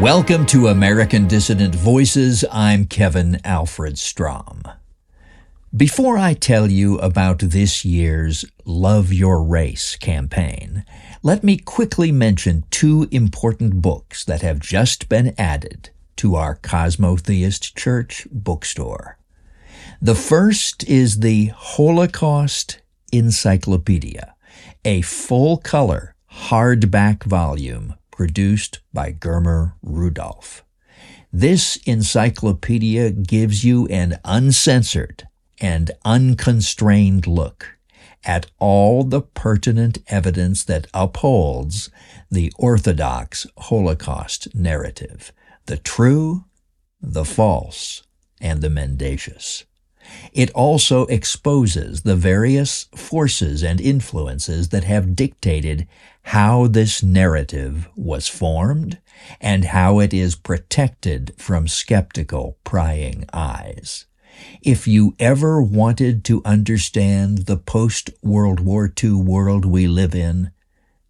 Welcome to American Dissident Voices. I'm Kevin Alfred Strom. Before I tell you about this year's Love Your Race campaign, let me quickly mention two important books that have just been added to our Cosmotheist Church bookstore. The first is the Holocaust Encyclopedia, a full color hardback volume produced by Germar Rudolf. This encyclopedia gives you an uncensored and unconstrained look at all the pertinent evidence that upholds the orthodox Holocaust narrative, the true, the false, and the mendacious. It also exposes the various forces and influences that have dictated how this narrative was formed and how it is protected from skeptical prying eyes. If you ever wanted to understand the post-World War II world we live in,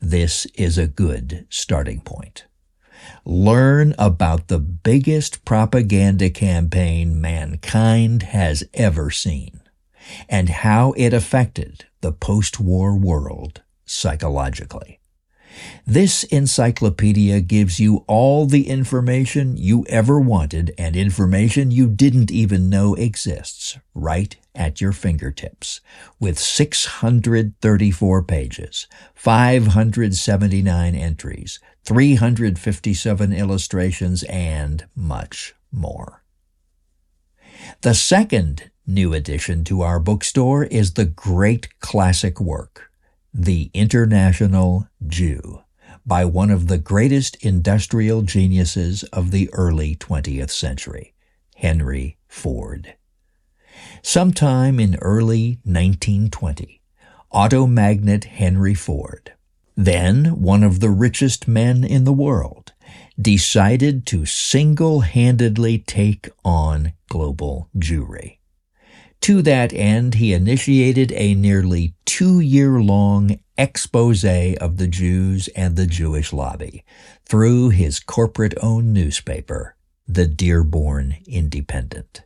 this is a good starting point. Learn about the biggest propaganda campaign mankind has ever seen and how it affected the post-war world psychologically. This encyclopedia gives you all the information you ever wanted and information you didn't even know exists right at your fingertips with 634 pages, 579 entries, 357 illustrations, and much more. The second new addition to our bookstore is the great classic work, The International Jew by one of the greatest industrial geniuses of the early 20th century, Henry Ford. Sometime in early 1920, auto magnate Henry Ford, then one of the richest men in the world, decided to single-handedly take on global Jewry. To that end, he initiated a nearly two-year-long expose of the Jews and the Jewish lobby through his corporate-owned newspaper, the Dearborn Independent.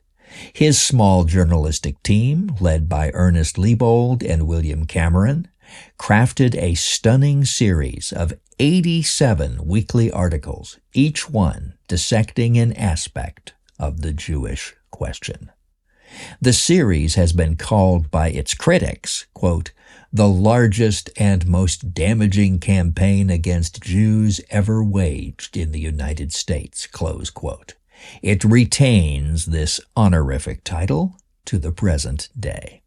His small journalistic team, led by Ernest Liebold and William Cameron, crafted a stunning series of 87 weekly articles, each one dissecting an aspect of the Jewish question. The series has been called by its critics, quote, the largest and most damaging campaign against Jews ever waged in the United States, close quote. It retains this honorific title to the present day.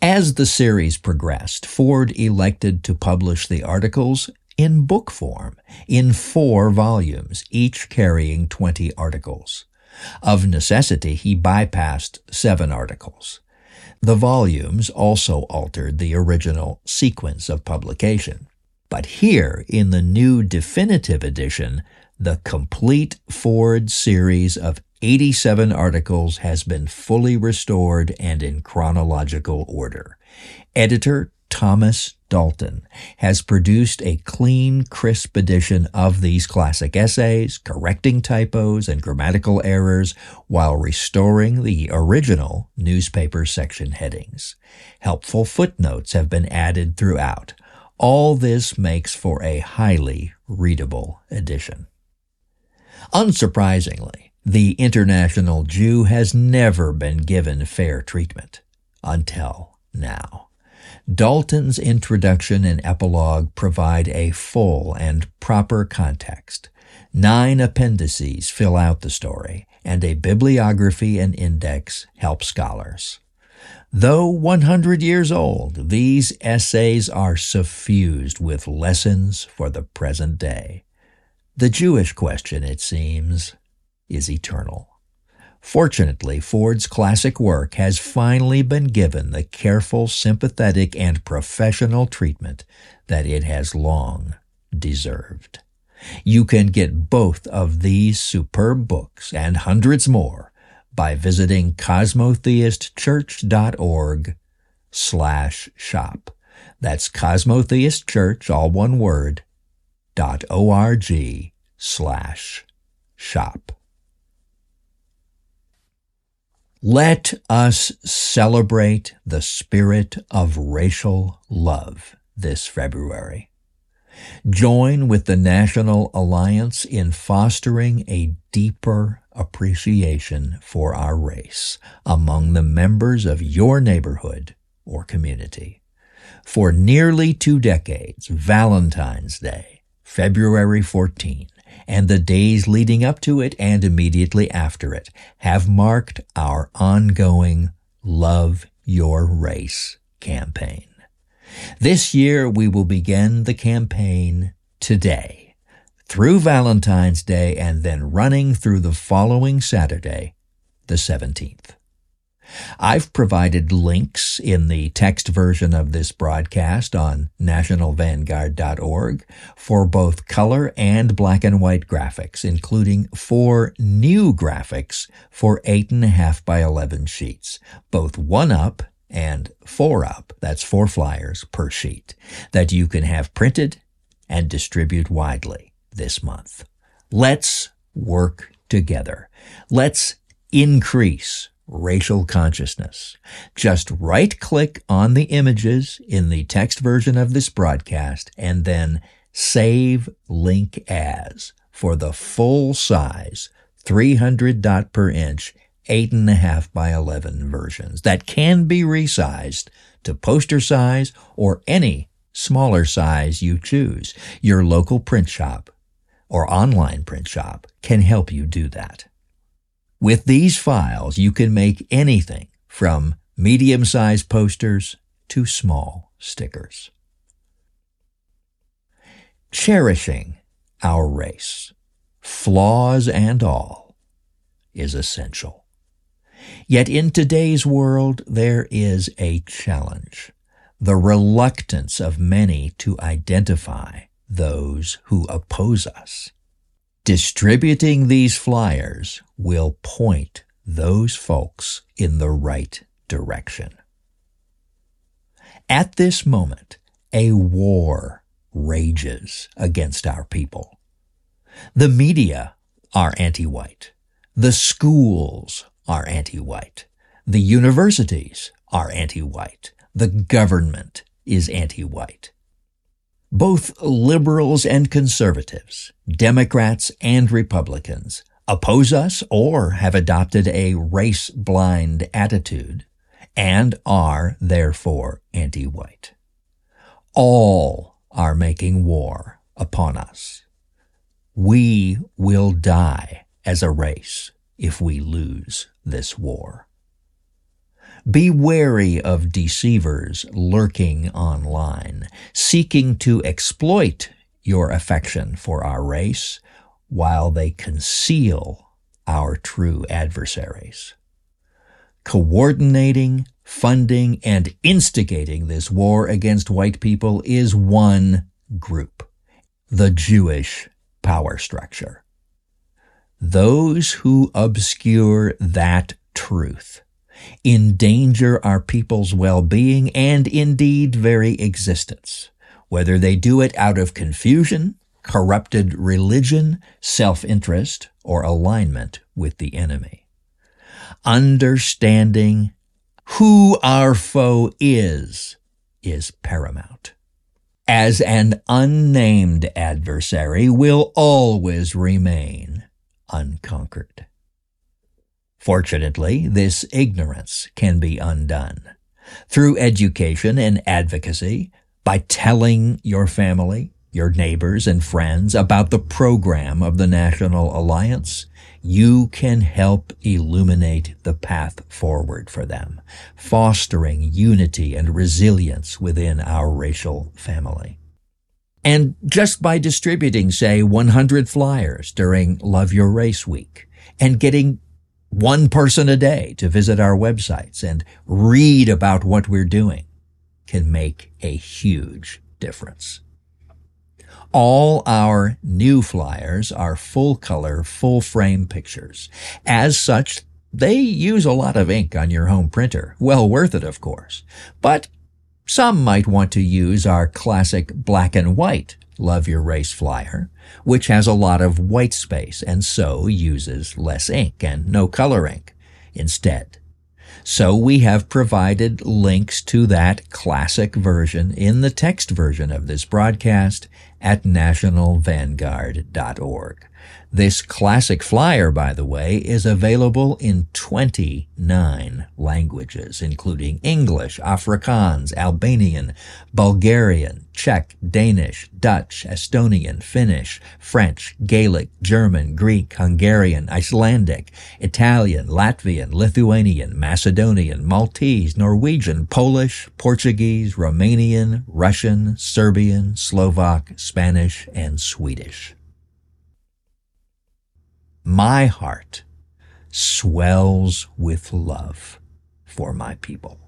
As the series progressed, Ford elected to publish the articles in book form in four volumes, each carrying 20 articles. Of necessity, he bypassed seven articles. The volumes also altered the original sequence of publication. But here, in the new definitive edition, the complete Ford series of 87 articles has been fully restored and in chronological order. Editor Thomas Dalton has produced a clean, crisp edition of these classic essays, correcting typos and grammatical errors while restoring the original newspaper section headings. Helpful footnotes have been added throughout. All this makes for a highly readable edition. Unsurprisingly, the international Jew has never been given fair treatment until now. Dalton's introduction and epilogue provide a full and proper context. Nine appendices fill out the story, and a bibliography and index help scholars. Though 100 years old, these essays are suffused with lessons for the present day. The Jewish question, it seems, is eternal. Fortunately, Ford's classic work has finally been given the careful, sympathetic, and professional treatment that it has long deserved. You can get both of these superb books and hundreds more by visiting cosmotheistchurch.org slash shop. That's Cosmotheist Church, all one word, dot O-R-G slash shop. Let us celebrate the spirit of racial love this February. Join with the National Alliance in fostering a deeper appreciation for our race among the members of your neighborhood or community. For nearly two decades, Valentine's Day, February 14, and the days leading up to it and immediately after it have marked our ongoing Love Your Race campaign. This year we will begin the campaign today through Valentine's Day and then running through the following Saturday, the 17th. I've provided links in the text version of this broadcast on nationalvanguard.org for both color and black and white graphics, including four new graphics for 8.5 by 11 sheets, both one up and four up, that's four flyers per sheet, that you can have printed and distribute widely this month. Let's work together. Let's increase racial consciousness. Just right click on the images in the text version of this broadcast and then save link as for the full size 300 dot per inch 8.5 by 11 versions that can be resized to poster size or any smaller size you choose. Your local print shop or online print shop can help you do that. With these files, you can make anything from medium-sized posters to small stickers. Cherishing our race, flaws and all, is essential. Yet in today's world, there is a challenge. The reluctance of many to identify those who oppose us. Distributing these flyers will point those folks in the right direction. At this moment, a war rages against our people. The media are anti-white. The schools are anti-white. The universities are anti-white. The government is anti-white. Both liberals and conservatives, Democrats and Republicans, oppose us or have adopted a race blind attitude and are therefore anti-white. All are making war upon us. We will die as a race if we lose this war. Be wary of deceivers lurking online, seeking to exploit your affection for our race while they conceal our true adversaries. Coordinating, funding, and instigating this war against white people is one group, the Jewish power structure. Those who obscure that truth endanger our people's well-being and indeed very existence, whether they do it out of confusion, corrupted religion, self-interest, or alignment with the enemy. Understanding who our foe is, is paramount. As an unnamed adversary will always remain unconquered. Fortunately, this ignorance can be undone. Through education and advocacy, by telling your family, your neighbors and friends about the program of the National Alliance, you can help illuminate the path forward for them, fostering unity and resilience within our racial family. And just by distributing, say, 100 flyers during Love Your Race Week and getting one person a day to visit our websites and read about what we're doing can make a huge difference. All our new flyers are full color, full frame pictures. As such, they use a lot of ink on your home printer. Well worth it, of course. But some might want to use our classic black and white Love Your Race flyer, which has a lot of white space and so uses less ink and no color ink instead. So we have provided links to that classic version in the text version of this broadcast at nationalvanguard.org. This classic flyer, by the way, is available in 29 languages, including English, Afrikaans, Albanian, Bulgarian, Czech, Danish, Dutch, Estonian, Finnish, French, Gaelic, German, Greek, Hungarian, Icelandic, Italian, Latvian, Lithuanian, Macedonian, Maltese, Norwegian, Polish, Portuguese, Romanian, Russian, Serbian, Slovak, Spanish, and Swedish my heart swells with love for my people.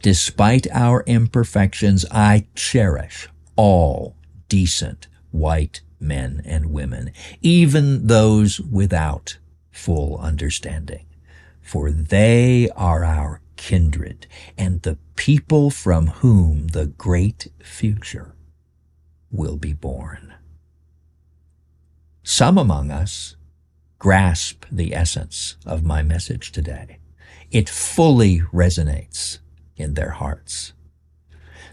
Despite our imperfections, I cherish all decent white men and women, even those without full understanding, for they are our kindred and the people from whom the great future will be born. Some among us grasp the essence of my message today. It fully resonates in their hearts.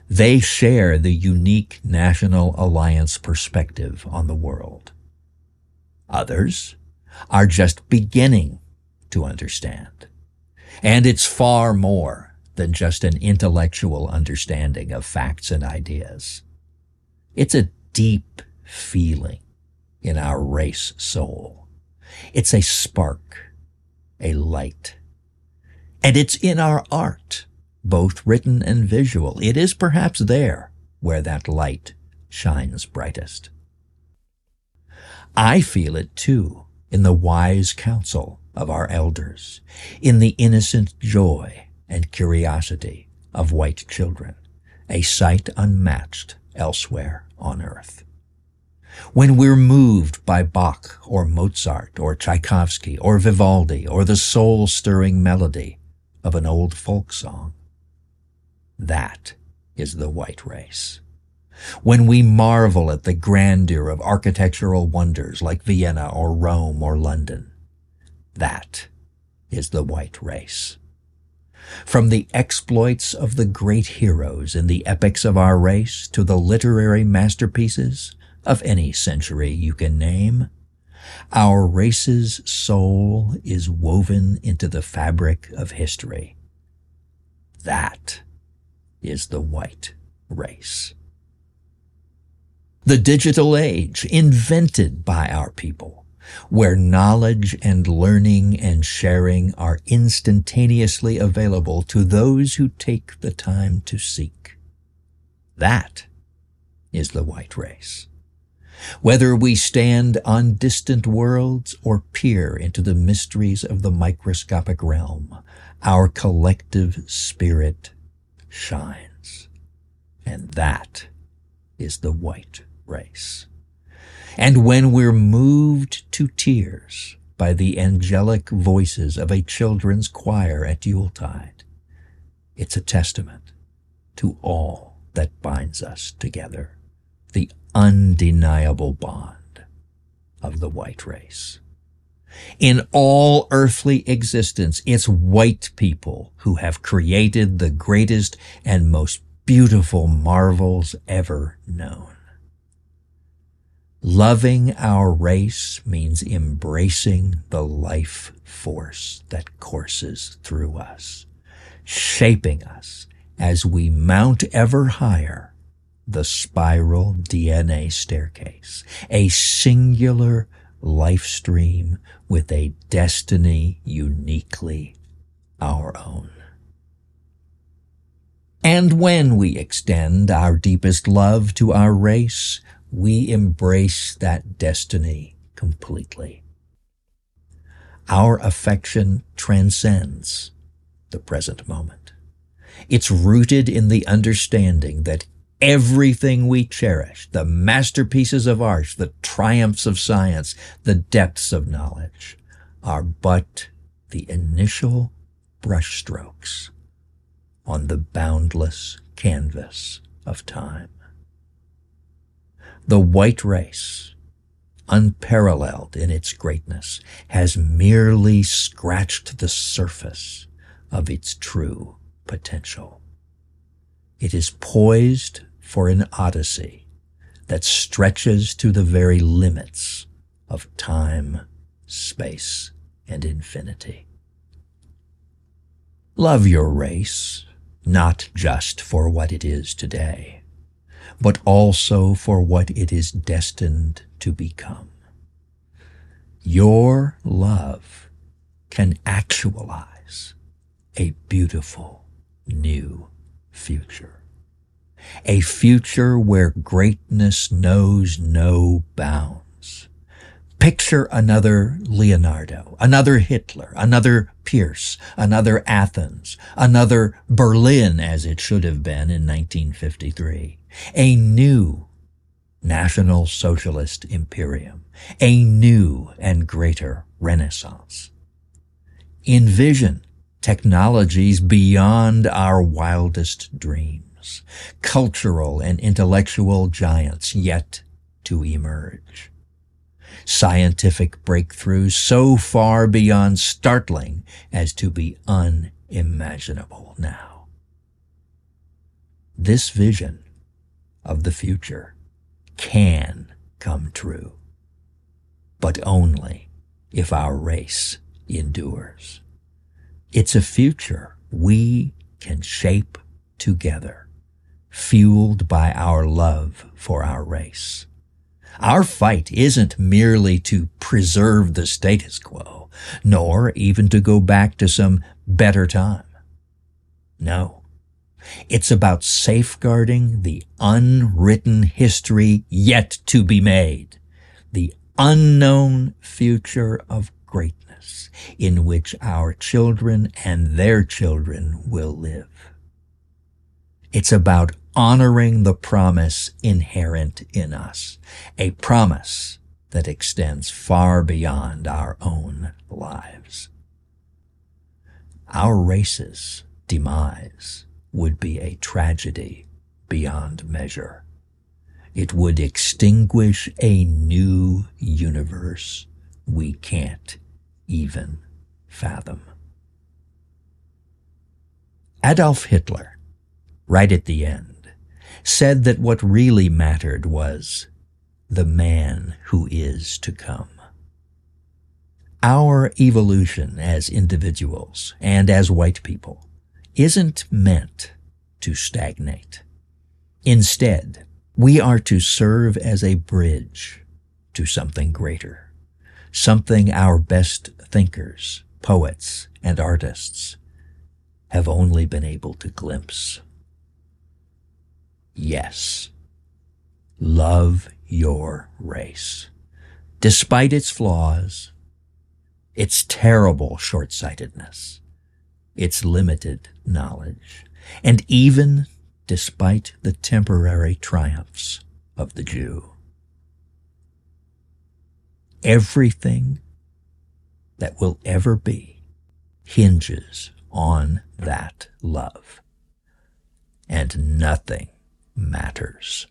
They share the unique National Alliance perspective on the world. Others are just beginning to understand. And it's far more than just an intellectual understanding of facts and ideas. It's a deep feeling in our race soul. It's a spark, a light. And it's in our art, both written and visual. It is perhaps there where that light shines brightest. I feel it too in the wise counsel of our elders, in the innocent joy and curiosity of white children, a sight unmatched elsewhere on earth. When we're moved by Bach or Mozart or Tchaikovsky or Vivaldi or the soul stirring melody of an old folk song, that is the white race. When we marvel at the grandeur of architectural wonders like Vienna or Rome or London, that is the white race. From the exploits of the great heroes in the epics of our race to the literary masterpieces of any century you can name. Our race's soul is woven into the fabric of history. That is the white race. The digital age, invented by our people, where knowledge and learning and sharing are instantaneously available to those who take the time to seek. That is the white race. Whether we stand on distant worlds or peer into the mysteries of the microscopic realm, our collective spirit shines. And that is the white race. And when we're moved to tears by the angelic voices of a children's choir at Yuletide, it's a testament to all that binds us together, the undeniable bond of the white race. In all earthly existence, it's white people who have created the greatest and most beautiful marvels ever known. Loving our race means embracing the life force that courses through us, shaping us as we mount ever higher the spiral DNA staircase, a singular life stream with a destiny uniquely our own. And when we extend our deepest love to our race, we embrace that destiny completely. Our affection transcends the present moment. It's rooted in the understanding that everything we cherish, the masterpieces of art, the triumphs of science, the depths of knowledge, are but the initial brushstrokes on the boundless canvas of time. The white race, unparalleled in its greatness, has merely scratched the surface of its true potential. It is poised for an odyssey that stretches to the very limits of time, space, and infinity. Love your race, not just for what it is today, but also for what it is destined to become. Your love can actualize a beautiful new future. A future where greatness knows no bounds. Picture another Leonardo, another Hitler, another Pierce, another Athens, another Berlin as it should have been in 1953. A new National Socialist Imperium, a new and greater Renaissance. Envision technologies beyond our wildest dreams, cultural and intellectual giants yet to emerge. Scientific breakthroughs so far beyond startling as to be unimaginable now. This vision of the future can come true, but only if our race endures. It's a future we can shape together, fueled by our love for our race. Our fight isn't merely to preserve the status quo, nor even to go back to some better time. No. It's about safeguarding the unwritten history yet to be made, the unknown future of greatness in which our children and their children will live. It's about honoring the promise inherent in us, a promise that extends far beyond our own lives. Our race's demise would be a tragedy beyond measure. It would extinguish a new universe we can't even fathom. Adolf Hitler, right at the end, said that what really mattered was the man who is to come. Our evolution as individuals and as white people isn't meant to stagnate. Instead, we are to serve as a bridge to something greater, something our best thinkers, poets, and artists have only been able to glimpse. Yes, love your race, despite its flaws, its terrible short-sightedness, its limited knowledge, and even despite the temporary triumphs of the Jew. Everything that will ever be hinges on that love. And nothing matters